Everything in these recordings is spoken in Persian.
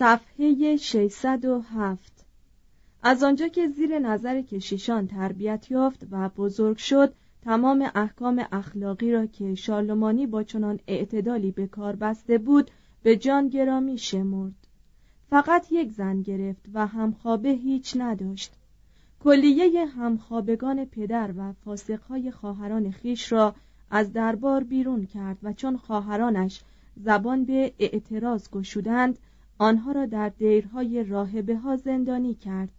صفحه 607 از آنجا که زیر نظر کشیشان تربیت یافت و بزرگ شد تمام احکام اخلاقی را که شارلمانی با چنان اعتدالی به کار بسته بود به جان گرامی شمرد. فقط یک زن گرفت و همخوابه هیچ نداشت. کلیه همخوابگان پدر و فاسقهای خواهران خیش را از دربار بیرون کرد و چون خواهرانش زبان به اعتراض گشودند آنها را در دیرهای راهبه ها زندانی کرد.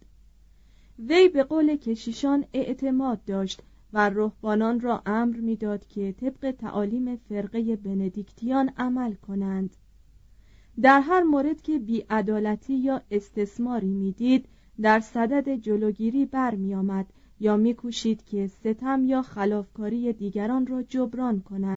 وی به قول کشیشان اعتماد داشت و رهبانان را امر می‌داد که طبق تعالیم فرقه بندیکتیان عمل کنند. در هر مورد که بیعدالتی یا استثماری می‌دید در صدد جلوگیری برمیآمد یا میکوشید که ستم یا خلافکاری دیگران را جبران کند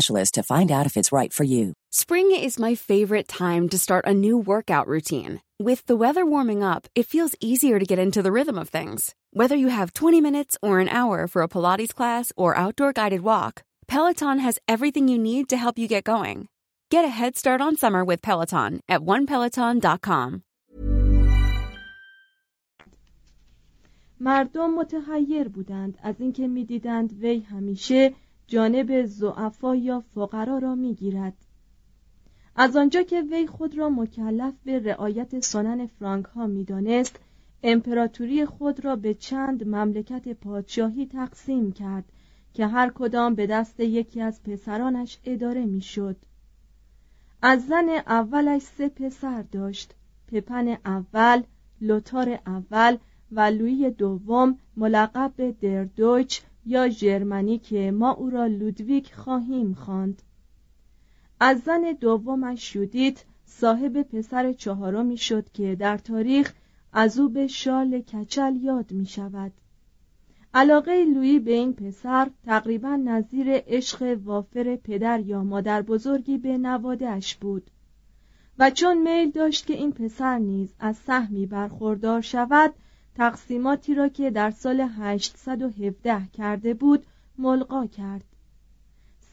to find out if it's right for you. Spring is my favorite time to start a new workout routine. With the weather warming up, it feels easier to get into the rhythm of things. Whether you have 20 minutes or an hour for a Pilates class or outdoor guided walk, Peloton has everything you need to help you get going. Get a head start on summer with Peloton at onepeloton.com. مردم متحیر بودند از اینکه میدیدند وی همیشه جانب زعفا یا فقرا را می‌گیرد از آنجا که وی خود را مکلف به رعایت سنن فرانک ها می‌دانست امپراتوری خود را به چند مملکت پادشاهی تقسیم کرد که هر کدام به دست یکی از پسرانش اداره می‌شد. از زن اولش سه پسر داشت پپن اول، لوتار اول و لویی دوم ملقب به دردویچ یا ژرمنی که ما او را لودویک خواهیم خواند. از زن دومش شودیت صاحب پسر چهارمی شد که در تاریخ از او به شال کچل یاد می شود. علاقه لویی به این پسر تقریبا نظیر عشق وافر پدر یا مادر بزرگی به نوادهش بود و چون میل داشت که این پسر نیز از سهمی برخوردار شود تقسیماتی را که در سال 817 کرده بود ملقا کرد.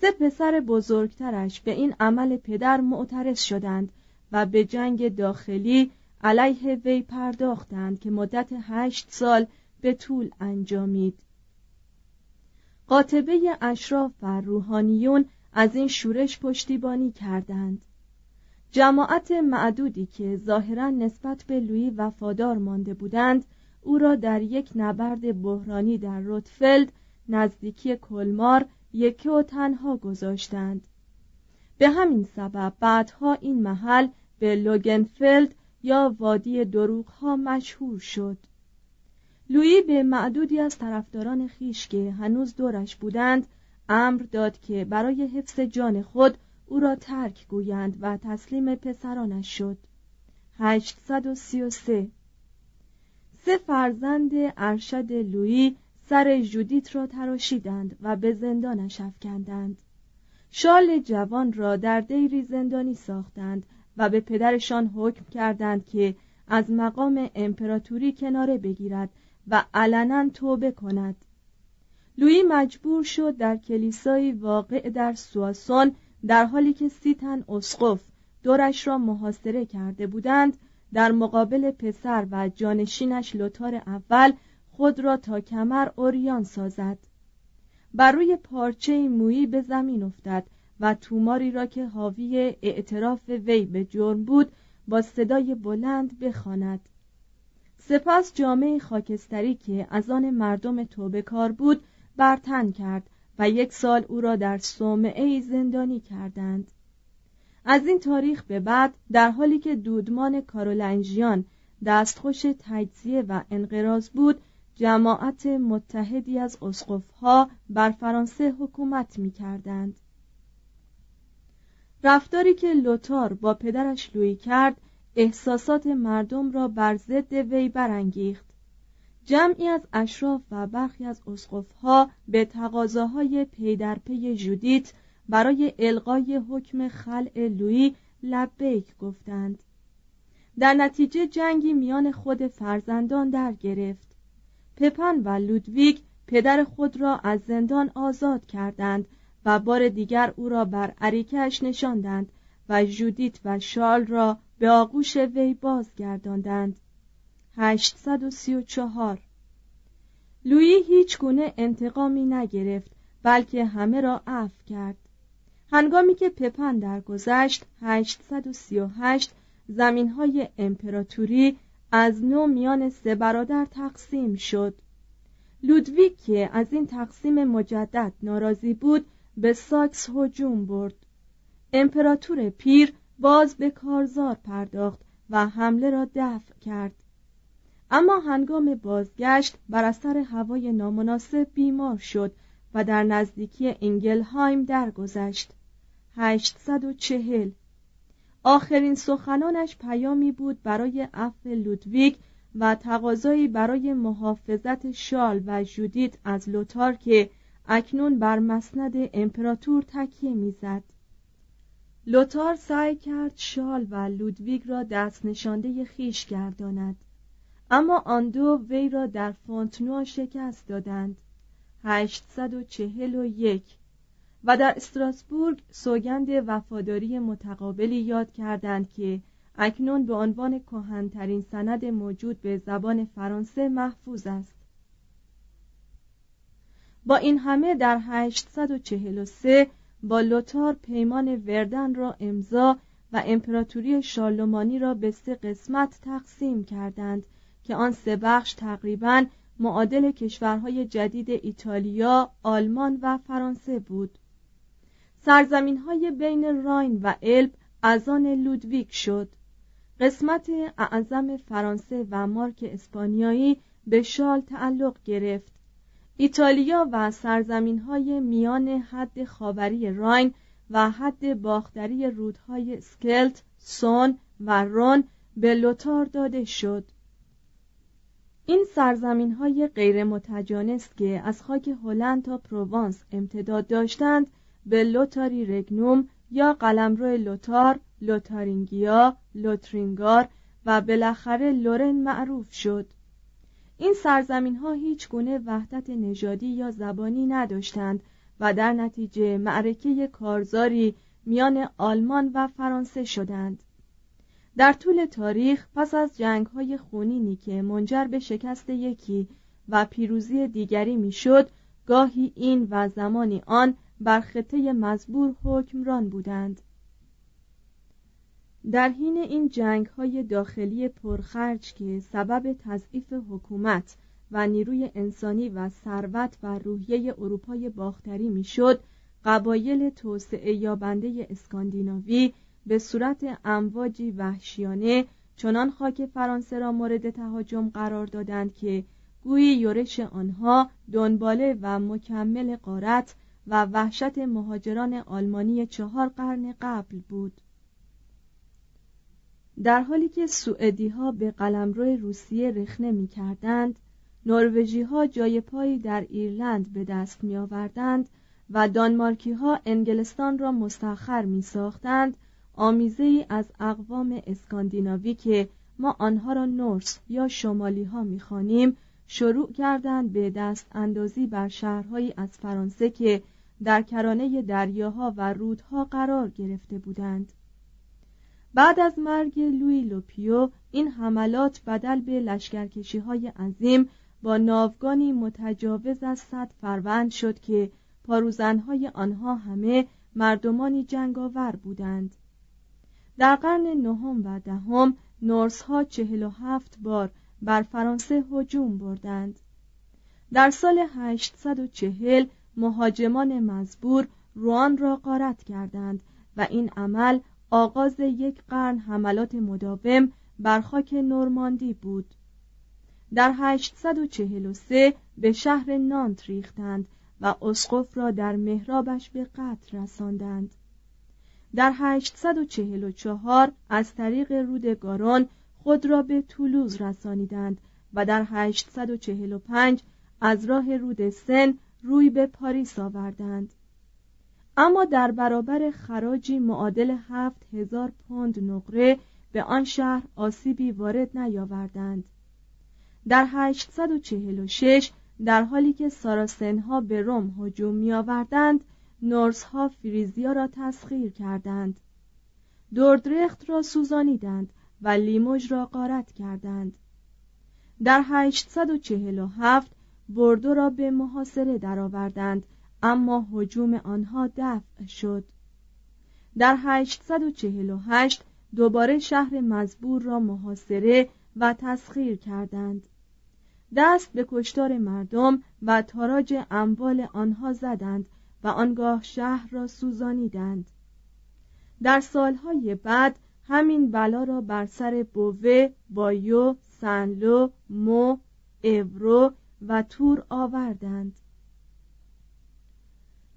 سه پسر بزرگترش به این عمل پدر معترض شدند و به جنگ داخلی علیه وی پرداختند که مدت هشت سال به طول انجامید. قاطبه اشراف و روحانیون از این شورش پشتیبانی کردند. جماعت معدودی که ظاهرا نسبت به لویی وفادار مانده بودند او را در یک نبرد بحرانی در روتفلد نزدیکی کلمار یکی و تنها گذاشتند. به همین سبب بعدها این محل به لوگنفلد یا وادی دروغ ها مشهور شد. لویی به معدودی از طرفداران خیش که هنوز دورش بودند امر داد که برای حفظ جان خود او را ترک گویند و تسلیم پسرانش شد. 833 سه فرزند ارشد لویی سر جودیت را تراشیدند و به زندانش افکندند. شال جوان را در دیری زندانی ساختند و به پدرشان حکم کردند که از مقام امپراتوری کناره بگیرد و علنا توبه کند. لویی مجبور شد در کلیسایی واقع در سواسون در حالی که سی تن اسقف دورش را محاصره کرده بودند در مقابل پسر و جانشینش لوتار اول خود را تا کمر اوریان سازد. بر روی پارچه مویی به زمین افتد و توماری را که حاوی اعتراف وی به جرم بود با صدای بلند بخواند. سپس جامعه خاکستری که از آن مردم کار بود برتن کرد و یک سال او را در صومعه زندانی کردند. از این تاریخ به بعد در حالی که دودمان کارولنجیان دستخوش تجزیه و انقراض بود جماعت متحدی از اسقفها بر فرانسه حکومت می کردند. رفتاری که لوتار با پدرش لوی کرد احساسات مردم را بر ضد وی برانگیخت جمعی از اشراف و برخی از اسقفها به تقاضاهای پی در جودیت برای القای حکم خلع لویی لبیک گفتند. در نتیجه جنگی میان خود فرزندان در گرفت. پپن و لودویگ پدر خود را از زندان آزاد کردند و بار دیگر او را بر عریکش نشاندند و جودیت و شال را به آغوش وی بازگرداندند. 834 لویی هیچ گونه انتقامی نگرفت بلکه همه را عفو کرد. هنگامی که پپن درگذشت 838 زمین های امپراتوری از نو میان سه برادر تقسیم شد. لودویک که از این تقسیم مجدد ناراضی بود به ساکس هجوم برد. امپراتور پیر باز به کارزار پرداخت و حمله را دفع کرد. اما هنگام بازگشت بر اثر هوای نامناسب بیمار شد و در نزدیکی اینگلهایم درگذشت. 840 آخرین سخنانش پیامی بود برای عفو لودویگ و تقاضایی برای محافظت شارل و جودیت از لوتار که اکنون بر مسند امپراتور تکیه می‌زد. لوتار سعی کرد شارل و لودویگ را دست نشانده خویش گرداند. اما آن دو وی را در فونتنوا شکست دادند. 841 و در استراسبورگ سوگند وفاداری متقابلی یاد کردند که اکنون به عنوان کهنترین سند موجود به زبان فرانسه محفوظ است با این همه در 843 با لوتار پیمان وردن را امضا و امپراتوری شارلمانی را به سه قسمت تقسیم کردند که آن سه بخش تقریبا معادل کشورهای جدید ایتالیا، آلمان و فرانسه بود. سرزمین های بین راین و الب از آن لودویک شد. قسمت اعظم فرانسه و مارک اسپانیایی به شال تعلق گرفت. ایتالیا و سرزمین های میان حد خاوری راین و حد باختری رودهای سکلت، سون و رون به لوتار داده شد. این سرزمین های غیر متجانس که از خاک هلند تا پروانس امتداد داشتند به لوتاری رگنوم یا قلمرو لوتار، لوتارینگیا، لوترینگن و بالاخره لورن معروف شد. این سرزمین ها هیچ گونه وحدت نژادی یا زبانی نداشتند و در نتیجه معرکه کارزاری میان آلمان و فرانسه شدند در طول تاریخ پس از جنگ های خونینی که منجر به شکست یکی و پیروزی دیگری می‌شد گاهی این و زمانی آن بر خطه مزبور حکمران بودند. در حین این جنگ های داخلی پرخرج که سبب تضعیف حکومت و نیروی انسانی و ثروت و روحیه اروپای باختری می‌شد قبایل توسعه یابنده اسکاندیناوی به صورت امواجی وحشیانه چنان خاک فرانسه را مورد تهاجم قرار دادند که گویی یورش آنها دنباله و مکمل قارت و وحشت مهاجران آلمانی چهار قرن قبل بود. در حالی که سوئدی ها به قلمرو روسیه رخنه می کردند نروژی ها جای پایی در ایرلند به دست می آوردند و دانمارکی ها انگلستان را مستخر می ساختند آمیزه ای از اقوام اسکاندیناوی که ما آنها را نورس یا شمالی ها می خانیم شروع کردند به دست اندازی بر شهرهایی از فرانسه که در کرانه دریاها و رودها قرار گرفته بودند. بعد از مرگ لوی لوپیو این حملات بدل به لشکرکشی های عظیم با ناوگانی متجاوز از صد فروند شد که پاروزنهای آنها همه مردمانی جنگاور بودند. در قرن نهم و دهم نورس ها چهل و هفت بار بر فرانسه هجوم بردند. در سال 840 مهاجمان مزبور روان را غارت کردند و این عمل آغاز یک قرن حملات مداوم بر خاک نورماندی بود. در 843 به شهر نانت ریختند و اسقف را در محرابش به قتل رساندند. در 844 از طریق رود گارون خود را به تولوز رسانیدند و در 845 از راه رود سن روی به پاریس آوردند. اما در برابر خراجی معادل هفت هزار پوند نقره به آن شهر آسیبی وارد نیاوردند. در 846 در حالی که ساراسنها به روم هجوم می آوردند نورس ها فریزیا را تسخیر کردند. دوردرخت را سوزانیدند و لیموژ را غارت کردند. در 847 بردو را به محاصره درآوردند اما حجوم آنها دفع شد. در 848 دوباره شهر مزبور را محاصره و تسخیر کردند. دست به کشتار مردم و تاراج اموال آنها زدند و آنگاه شهر را سوزانیدند. در سالهای بعد همین بلا را بر سر بوه، بایو، سنلو، مو، اورو و تور آوردند.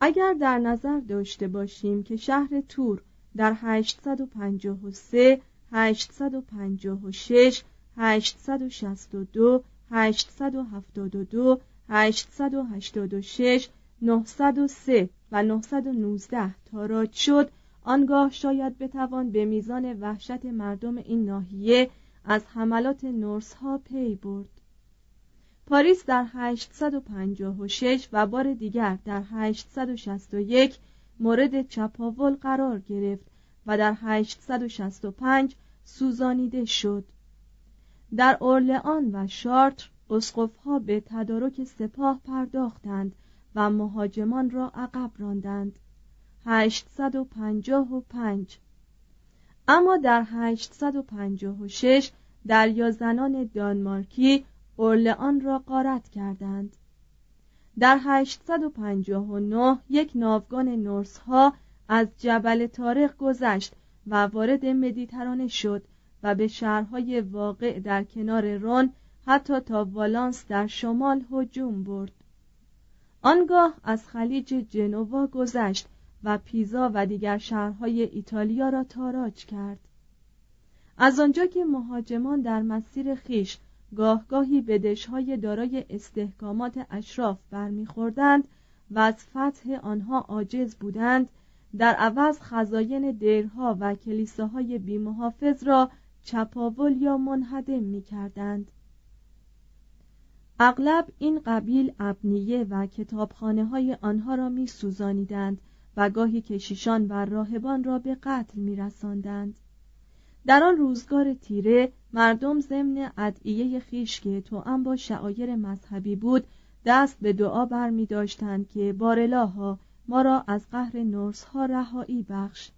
اگر در نظر داشته باشیم که شهر تور در 853 856 862 872 886 903 و 919 تاراج شد آنگاه شاید بتوان به میزان وحشت مردم این ناحیه از حملات نورس ها پی برد. پاریس در 856 و بار دیگر در 861 مورد چپاول قرار گرفت و در 865 سوزانیده شد. در اورلئان و شارتر اسقفها به تدارک سپاه پرداختند و مهاجمان را عقب راندند. 855 اما در 856 دریازنان دانمارکی اورلئان را غارت کردند. در 859 یک ناوگان نورس ها از جبل تاریخ گذشت و وارد مدیترانه شد و به شهرهای واقع در کنار رون حتی تا والانس در شمال هجوم برد. آنگاه از خلیج جنوا گذشت و پیزا و دیگر شهرهای ایتالیا را تاراج کرد. از آنجا که مهاجمان در مسیر خیش گاهگاهی به دشهای دارای استحکامات اشراف برمیخوردند و از فتح آنها عاجز بودند در عوض خزاین دیرها و کلیساهای بیمحافظ را چپاول یا منهدم می کردند. اغلب این قبیل ابنیه و کتابخانه های آنها را می سوزانیدند و گاهی کشیشان و راهبان را به قتل می رساندند. در آن روزگار تیره مردم ضمن ادعیه خیش که توأم با شعایر مذهبی بود دست به دعا بر می داشتند که بارلاها ما را از قهر نورس ها رهایی بخش.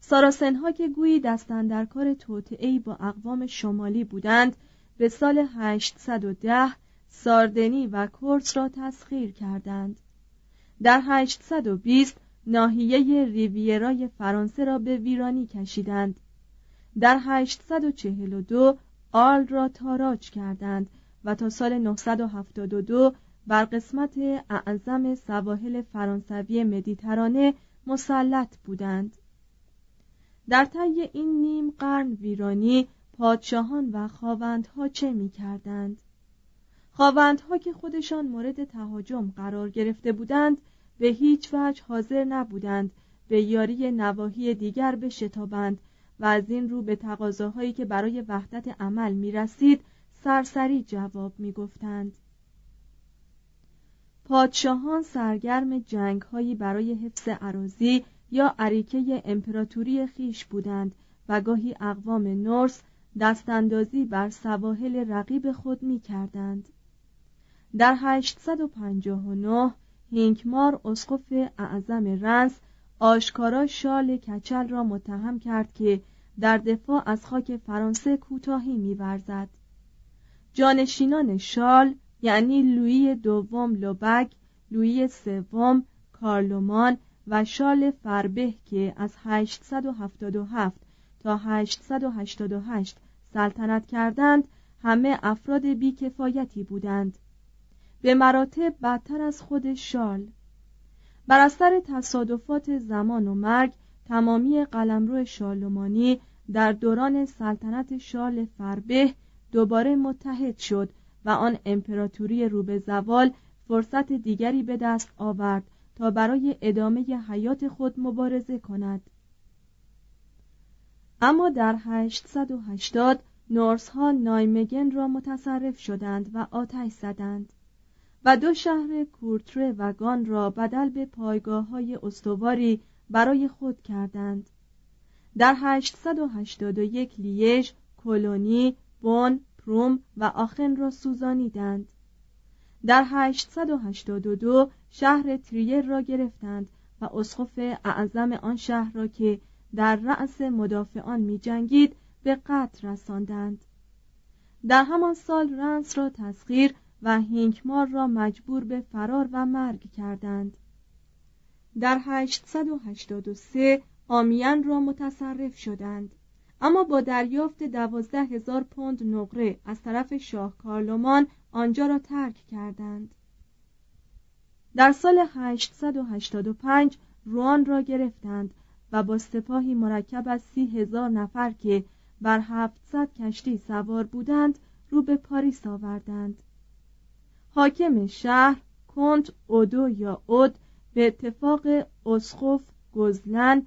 ساراسن ها که گویی دستن در کار توطئه‌ای با اقوام شمالی بودند به سال 810 ساردنی و کورس را تسخیر کردند. در 820 ناحیه ریویرای فرانسه را به ویرانی کشیدند. در 842 آل را تاراج کردند و تا سال 972 بر قسمت اعظم سواحل فرانسوی مدیترانه مسلط بودند در طی این نیم قرن ویرانی پادشاهان و خواوندها چه می کردند؟ خواوندها که خودشان مورد تهاجم قرار گرفته بودند به هیچ وجه حاضر نبودند به یاری نواحی دیگر بشتابند و از این رو به تقاضاهایی که برای وحدت عمل می رسید سرسری جواب می گفتند. پادشاهان سرگرم جنگ هایی برای حفظ عراضی یا عریکه امپراتوری خیش بودند و گاهی اقوام نورس دستاندازی بر سواحل رقیب خود می کردند. در 859 هینکمار اسقف اعظم رنس آشکارا شال کچل را متهم کرد که در دفاع از خاک فرانسه کوتاهی می‌ورزد. جانشینان شال یعنی لویی دوم لوبک، لویی سوم کارلومان و شال فربه که از 877 تا 888 سلطنت کردند همه افراد بیکفایتی بودند به مراتب بدتر از خود شال بر اثر تصادفات زمان و مرگ تمامی قلمرو شالومانی در دوران سلطنت شال فربه دوباره متحد شد و آن امپراتوری رو به زوال فرصت دیگری به دست آورد تا برای ادامه حیات خود مبارزه کند. اما در 880 نورس ها نایمگن را متصرف شدند و آتش زدند و دو شهر کورتره و گان را بدل به پایگاه های استواری برای خود کردند. در 881 لیژ، کلونی، بون، پروم و آخن را سوزانیدند. در 882 شهر تریر را گرفتند و اسقف اعظم آن شهر را که در رأس مدافعان می جنگید به قتل رساندند. در همان سال رنس را تسخیر و هینکمار را مجبور به فرار و مرگ کردند. در 883 آمیان را متصرف شدند. اما با دریافت دوازده هزار پوند نقره از طرف شاه کارلومان آنجا را ترک کردند. در سال 885 روان را گرفتند و با سپاهی مرکب از سی هزار نفر که بر 700 کشتی سوار بودند رو به پاریس آوردند. حاکم شهر کنت اودو یا اود به اتفاق اسخف گزلن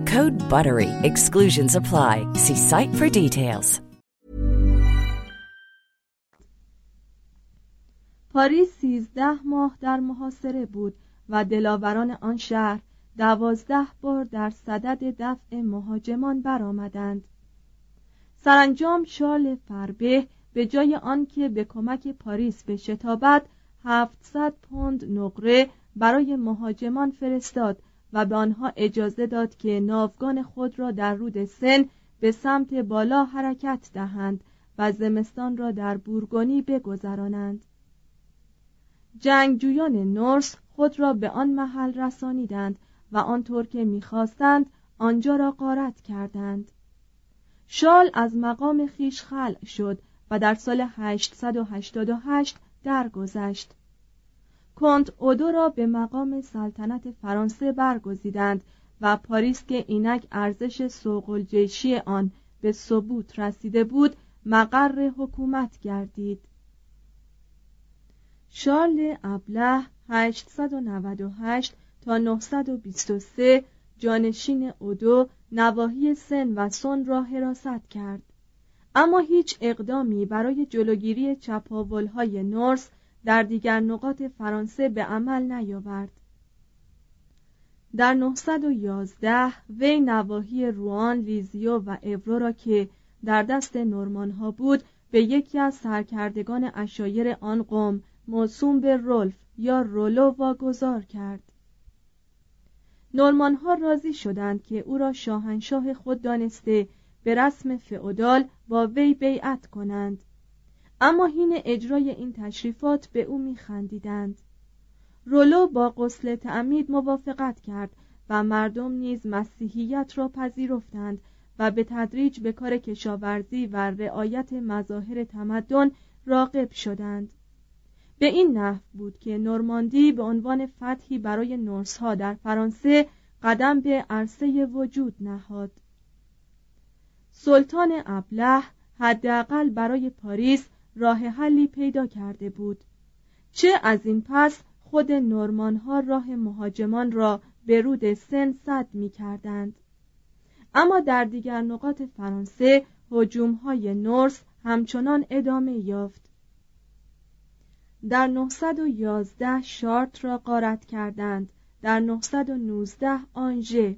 Code BUTTERY. Exclusions apply. See site for details. پاریس سیزده ماه در محاصره بود و دلاوران آن شهر دوازده بار در صدد دفع مهاجمان برآمدند. سرانجام شال فربه به جای آنکه به کمک پاریس به شتابت هفتصد پوند نقره برای مهاجمان فرستاد و به آنها اجازه داد که ناوگان خود را در رود سن به سمت بالا حرکت دهند و زمستان را در بورگونی بگذرانند. جنگجویان نورس خود را به آن محل رسانیدند و آنطور که می‌خواستند آنجا را غارت کردند. شال از مقام خیش خلع شد و در سال 888 درگذشت. کنت اودو را به مقام سلطنت فرانسه برگزیدند و پاریس که اینک ارزش سوق آن به ثبوت رسیده بود مقر حکومت گردید. شارل ابله 898 تا 923 جانشین اودو نواحی سن و سن را حراست کرد. اما هیچ اقدامی برای جلوگیری چپاولهای نورس در دیگر نقاط فرانسه به عمل نیاورد. در 911 وی نواحی روان، لیزیو و اورو را که در دست نورمان ها بود به یکی از سرکردگان اشایر آن قوم موسوم به رولف یا رولو واگذار کرد. نورمان ها راضی شدند که او را شاهنشاه خود دانسته به رسم فئودال با وی بیعت کنند. اما حین اجرای این تشریفات به او میخندیدند. رولو با غسل تعمید موافقت کرد و مردم نیز مسیحیت را پذیرفتند و به تدریج به کار کشاورزی و رعایت مظاهر تمدن راقب شدند. به این نحو بود که نورماندی به عنوان فتحی برای نورس ها در فرانسه قدم به عرصه وجود نهاد. سلطان ابله حداقل برای پاریس راه حلی پیدا کرده بود. چه از این پس خود نورمان ها راه مهاجمان را به رود سن صد می کردند. اما در دیگر نقاط فرانسه هجوم های نورس همچنان ادامه یافت. در 911 شارت را غارت کردند. در 919 آنژه.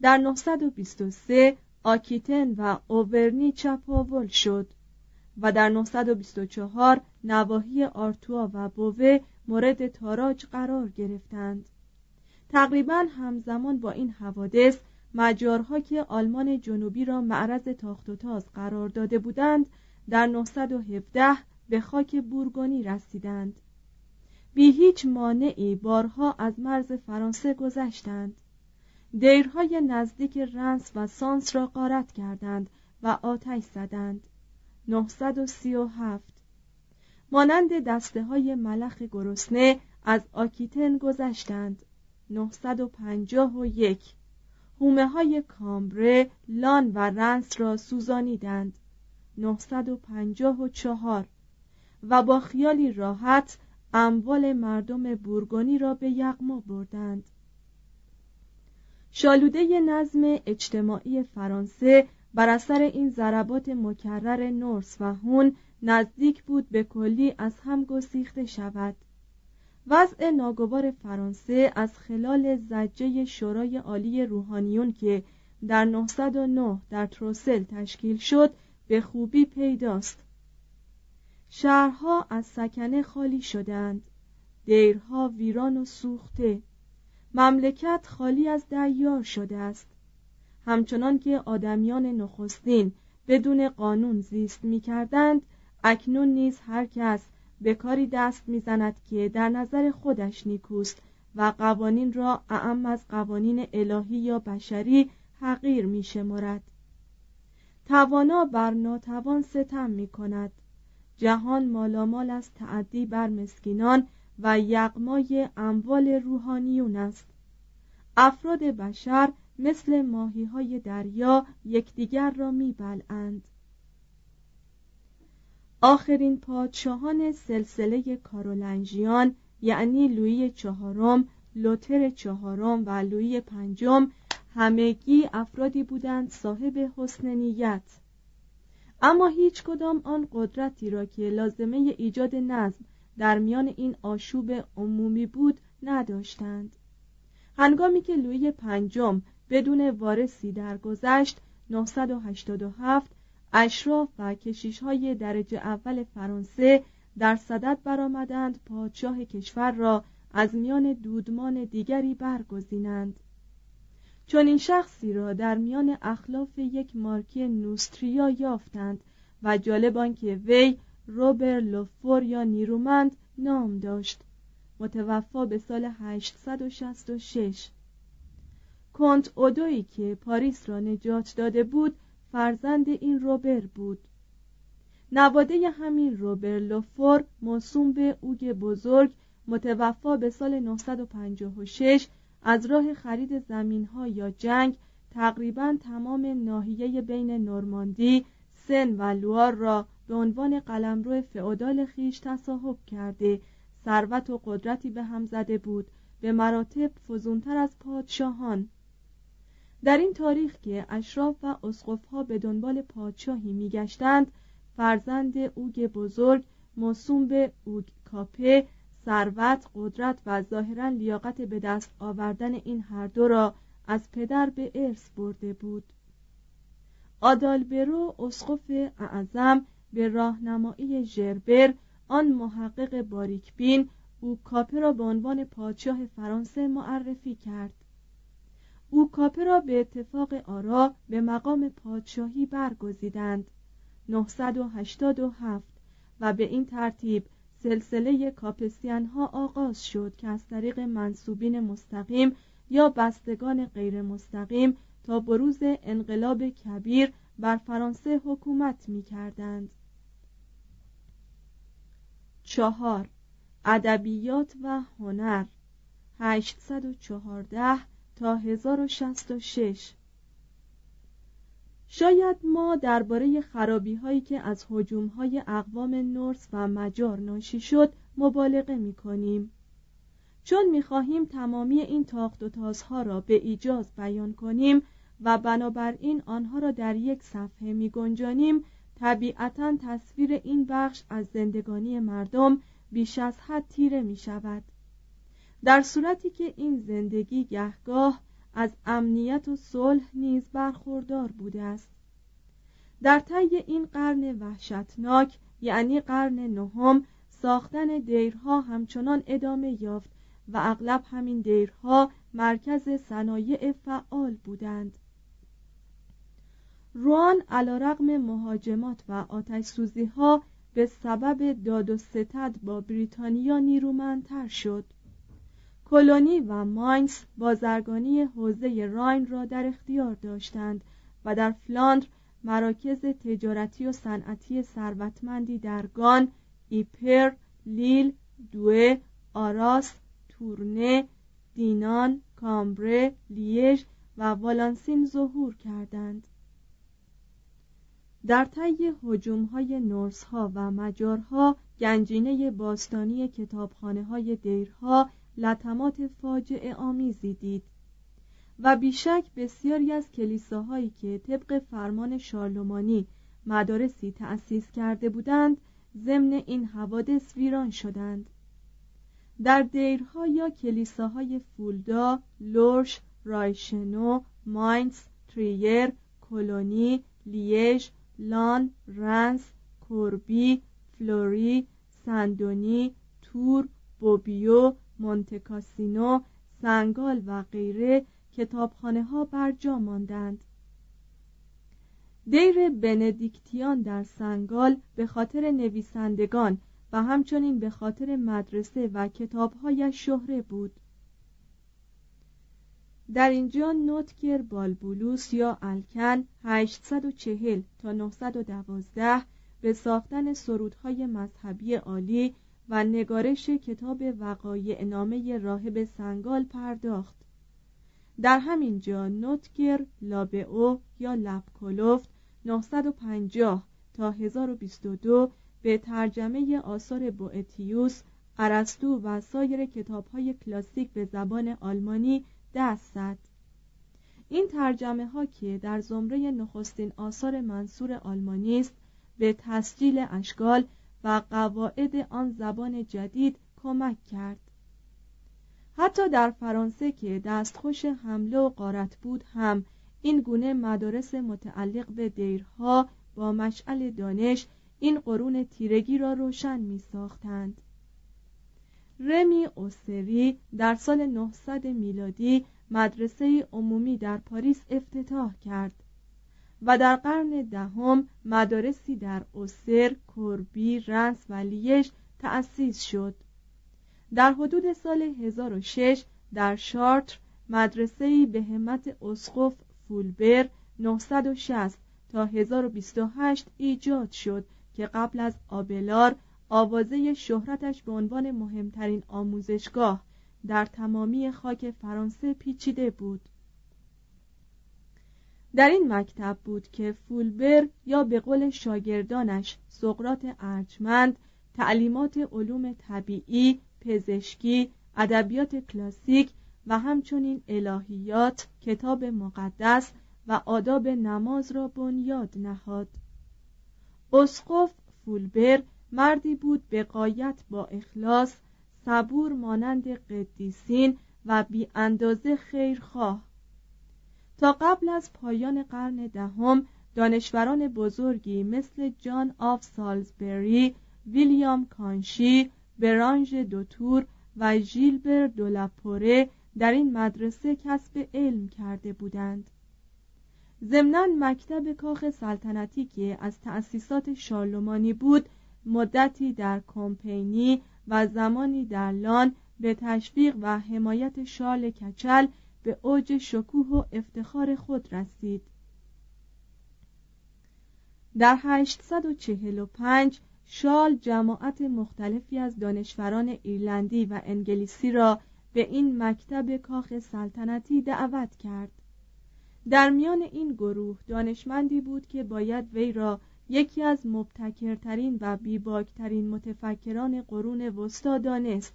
در 923 آکیتن و اوورنی چپاول شد. و در 924 نواحی آرتوا و بوه مورد تاراج قرار گرفتند. تقریبا همزمان با این حوادث مجارها که آلمان جنوبی را معرض تاخت و تاز قرار داده بودند در 917 به خاک بورگونی رسیدند. بی هیچ مانعی بارها از مرز فرانسه گذشتند. دیرهای نزدیک رنس و سانس را غارت کردند و آتش زدند. 937 مانند دسته های ملخ گرسنه از آکیتن گذشتند. 951 هومه های کامبره، لان و رنس را سوزانیدند. 954 و با خیالی راحت اموال مردم بورگونی را به یغما بردند. شالوده نظم اجتماعی فرانسه بر اثر این ضربات مکرر نورس و هون نزدیک بود به کلی از هم گسیخته شود. وضع ناگوار فرانسه از خلال زجه شورای عالی روحانیون که در 909 در تروسل تشکیل شد به خوبی پیداست. شهرها از سکنه خالی شدند. دیرها ویران و سوخته. مملکت خالی از دیار شده است. همچنان که آدمیان نخستین بدون قانون زیست می کردند اکنون نیز هر کس به کاری دست می‌زند که در نظر خودش نیکوست و قوانین را اعم از قوانین الهی یا بشری حقیر می شمارد توانا بر ناتوان ستم می کند جهان مالامال از تعدی بر مسکینان و یغمای اموال روحانیون است. افراد بشر مثل ماهی های دریا یکدیگر را میبلند آخرین پادشاهان سلسله کارولنژیان یعنی لویی چهارم لوتر چهارم و لویی پنجم همگی افرادی بودند صاحب حسن نیت. اما هیچ کدام آن قدرتی را که لازمه ایجاد نظم در میان این آشوب عمومی بود نداشتند. هنگامی که لویی پنجم بدون وارثی درگذشت 987 اشراف و کشیش های درجه اول فرانسه در صدد برآمدند پادشاه کشور را از میان دودمان دیگری برگزینند. چون این شخصی را در میان اخلاف یک مارکی نوستریا یافتند و جالب آنکه وی روبر لوفور یا نیرومند نام داشت. متوفا به سال 866 کنت اودوی که پاریس را نجات داده بود فرزند این روبر بود. نواده همین روبر لوفور موسوم به اوگ بزرگ متوفا به سال 956 از راه خرید زمین ها یا جنگ تقریبا تمام ناحیه بین نورماندی سن و لوار را به عنوان قلمرو فئودال خیش تصاحب کرده. ثروت و قدرتی به هم زده بود. به مراتب فزونتر از پادشاهان. در این تاریخ که اشراف و اسقفها به دنبال پادشاهی میگشتند فرزند اوگ بزرگ موسوم به اوگ کاپه ثروت قدرت و ظاهرا لیاقت به دست آوردن این هر دو را از پدر به ارث برده بود. آدالبرو اسقف اعظم به راهنمایی ژربر آن محقق باریکبین او کاپه را به عنوان پادشاه فرانسه معرفی کرد. او کاپه را به اتفاق آرا به مقام پادشاهی برگزیدند 987 و به این ترتیب سلسله کاپسیان ها آغاز شد که از طریق منصوبین مستقیم یا بستگان غیر مستقیم تا بروز انقلاب کبیر بر فرانسه حکومت می کردند. چهار ادبیات و هنر 814 تا 1066 شاید ما درباره خرابی هایی که از حجوم های اقوام نورس و مجار ناشی شد مبالغه می کنیم چون می خواهیم تمامی این تاخت و تازها را به ایجاز بیان کنیم و بنابراین آنها را در یک صفحه می گنجانیم طبیعتا تصویر این بخش از زندگانی مردم بیش از حد تیره می شود در صورتی که این زندگی گهگاه از امنیت و صلح نیز برخوردار بوده است. در طی این قرن وحشتناک یعنی قرن نهم ساختن دیرها همچنان ادامه یافت و اغلب همین دیرها مرکز صنایع فعال بودند. روان علا رقم مهاجمات و آتش سوزی ها به سبب داد و ستد با بریتانیا نیرومندتر شد. کلونی و ماینز بازرگانی حوزه راین را در اختیار داشتند و در فلاندر مراکز تجارتی و صنعتی ثروتمندی در گان، ایپر، لیل، دوه، آراس، تورنه، دینان، کامبره، لیژ و والانسین ظهور کردند. در طی های نورس ها و مجارها گنجینه باستانی کتابخانه های دیرها لطمات فاجعه آمیزی دید. و بیشک بسیاری از کلیساهایی که طبق فرمان شارلمانی مدارسی تأسیس کرده بودند ضمن این حوادث ویران شدند. در دیرها یا کلیساهای فولدا، لورش، رایشنو، ماینز، تریر، کلونی، لیژ، لان، رنس، کوربی، فلوری، سندونی، تور، بوبیو، مونتکاسینو، سنگال و غیره کتابخانه ها بر جا ماندند. دیر بندیکتیان در سنگال به خاطر نویسندگان و همچنین به خاطر مدرسه و کتابهایش شهره بود. در اینجا نوتگر بالبولوس یا الکن 840 تا 912 به ساختن سرودهای مذهبی عالی و نگارش کتاب وقایع نامه راهب سنگال پرداخت. در همین جا نوتگر لابئو یا لبکلوفت 950 تا 1022 به ترجمه آثار بوئتیوس ارسطو و سایر کتابهای کلاسیک به زبان آلمانی دست زد. این ترجمه ها که در زمره نخستین آثار منصور آلمانی است به تسجیل اشکال و قواعد آن زبان جدید کمک کرد حتی در فرانسه که دستخوش حمله و قارت بود هم این گونه مدارس متعلق به دیرها با مشعل دانش این قرون تیرگی را روشن می ساختند. رمی اوسری در سال 900 میلادی مدرسه عمومی در پاریس افتتاح کرد و در قرن دهم مدارسی در اوسر، کوربی، رنس و لیش تأسیس شد. در حدود سال 1006 در شارتر مدرسه‌ای به همت اسقف فولبر 960 تا 1028 ایجاد شد که قبل از آبلار آوازه شهرتش به عنوان مهمترین آموزشگاه در تمامی خاک فرانسه پیچیده بود در این مکتب بود که فولبر یا به قول شاگردانش سقرات ارجمند تعلیمات علوم طبیعی، پزشکی، ادبیات کلاسیک و همچنین الهیات، کتاب مقدس و آداب نماز را بنیاد نهاد. اسقف فولبر مردی بود به قایت با اخلاص صبور مانند قدیسین و بی اندازه خیرخواه تا قبل از پایان قرن دهم دانشوران بزرگی مثل جان آف سالزبری، ویلیام کانشی، برانژ دوتور و ژیلبر دولاپوره در این مدرسه کسب علم کرده بودند. ضمنا مکتب کاخ سلطنتی که از تأسیسات شارلمانی بود مدتی در کمپینی و زمانی در لان به تشویق و حمایت شارل کچل به اوج شکوه و افتخار خود رسید. در 845 شال جماعت مختلفی از دانشوران ایرلندی و انگلیسی را به این مکتب کاخ سلطنتی دعوت کرد. در میان این گروه دانشمندی بود که باید وی را یکی از مبتکرترین و بیباکترین متفکران قرون وسطا دانست.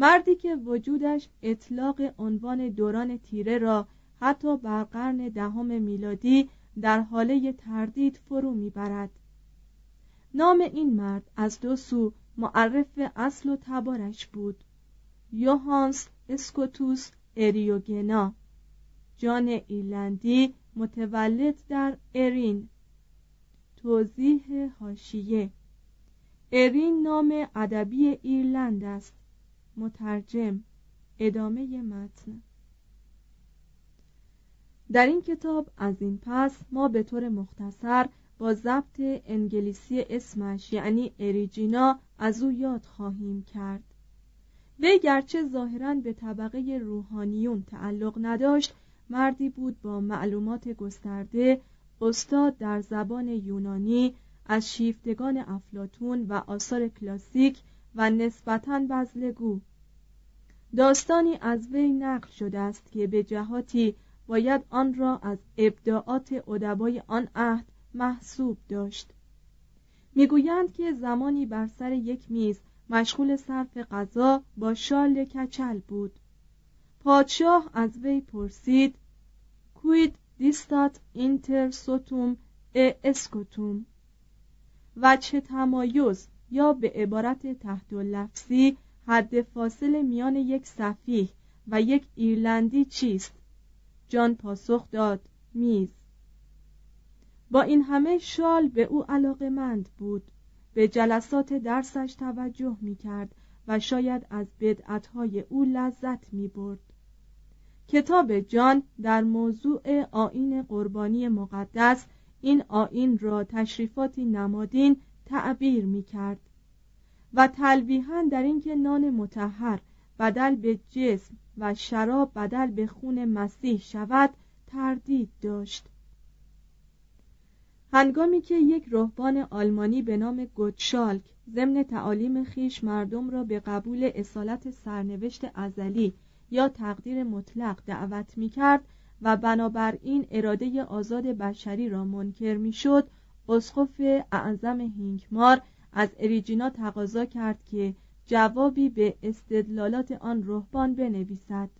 مردی که وجودش اطلاق عنوان دوران تیره را حتی بر قرن دهم میلادی در حاله تردید فرو می‌برد. نام این مرد از دو سو معرف اصل و تبارش بود. یوهانس اسکوتوس اریوگنا جان ایلندی متولد در ارین. توضیح هاشیه ارین نام ادبی ایرلند است. مترجم ادامه متن. در این کتاب از این پس ما به طور مختصر با ضبط انگلیسی اسمش یعنی اریجینا از او یاد خواهیم کرد. وی گرچه ظاهرا به طبقه روحانیون تعلق نداشت مردی بود با معلومات گسترده استاد در زبان یونانی از شیفتگان افلاتون و آثار کلاسیک و نسبتاً بزلگو داستانی از وی نقل شده است که به جهاتی باید آن را از ابداعات ادبای آن عهد محسوب داشت. می‌گویند که زمانی بر سر یک میز مشغول صرف غذا با شال کچل بود. پادشاه از وی پرسید کوید دیستات اینتر سوتوم ا اسکوتوم و چه تمایز یا به عبارت تحت لفظی حد فاصل میان یک صفیح و یک ایرلندی چیست؟ جان پاسخ داد میز. با این همه شال به او علاقمند بود. به جلسات درسش توجه می کرد و شاید از بدعتهای او لذت می برد کتاب جان در موضوع آین قربانی مقدس این آین را تشریفاتی نمادین تعبیر می کرد و تلویحا در اینکه نان متحر بدل به جسم و شراب بدل به خون مسیح شود تردید داشت. هنگامی که یک رهبان آلمانی به نام گوتشالک ضمن تعالیم خیش مردم را به قبول اصالت سرنوشت ازلی یا تقدیر مطلق دعوت می کرد و بنابراین اراده آزاد بشری را منکر می شد اعظم هینکمار از اریجینا تقاضا کرد که جوابی به استدلالات آن رهبان بنویسد.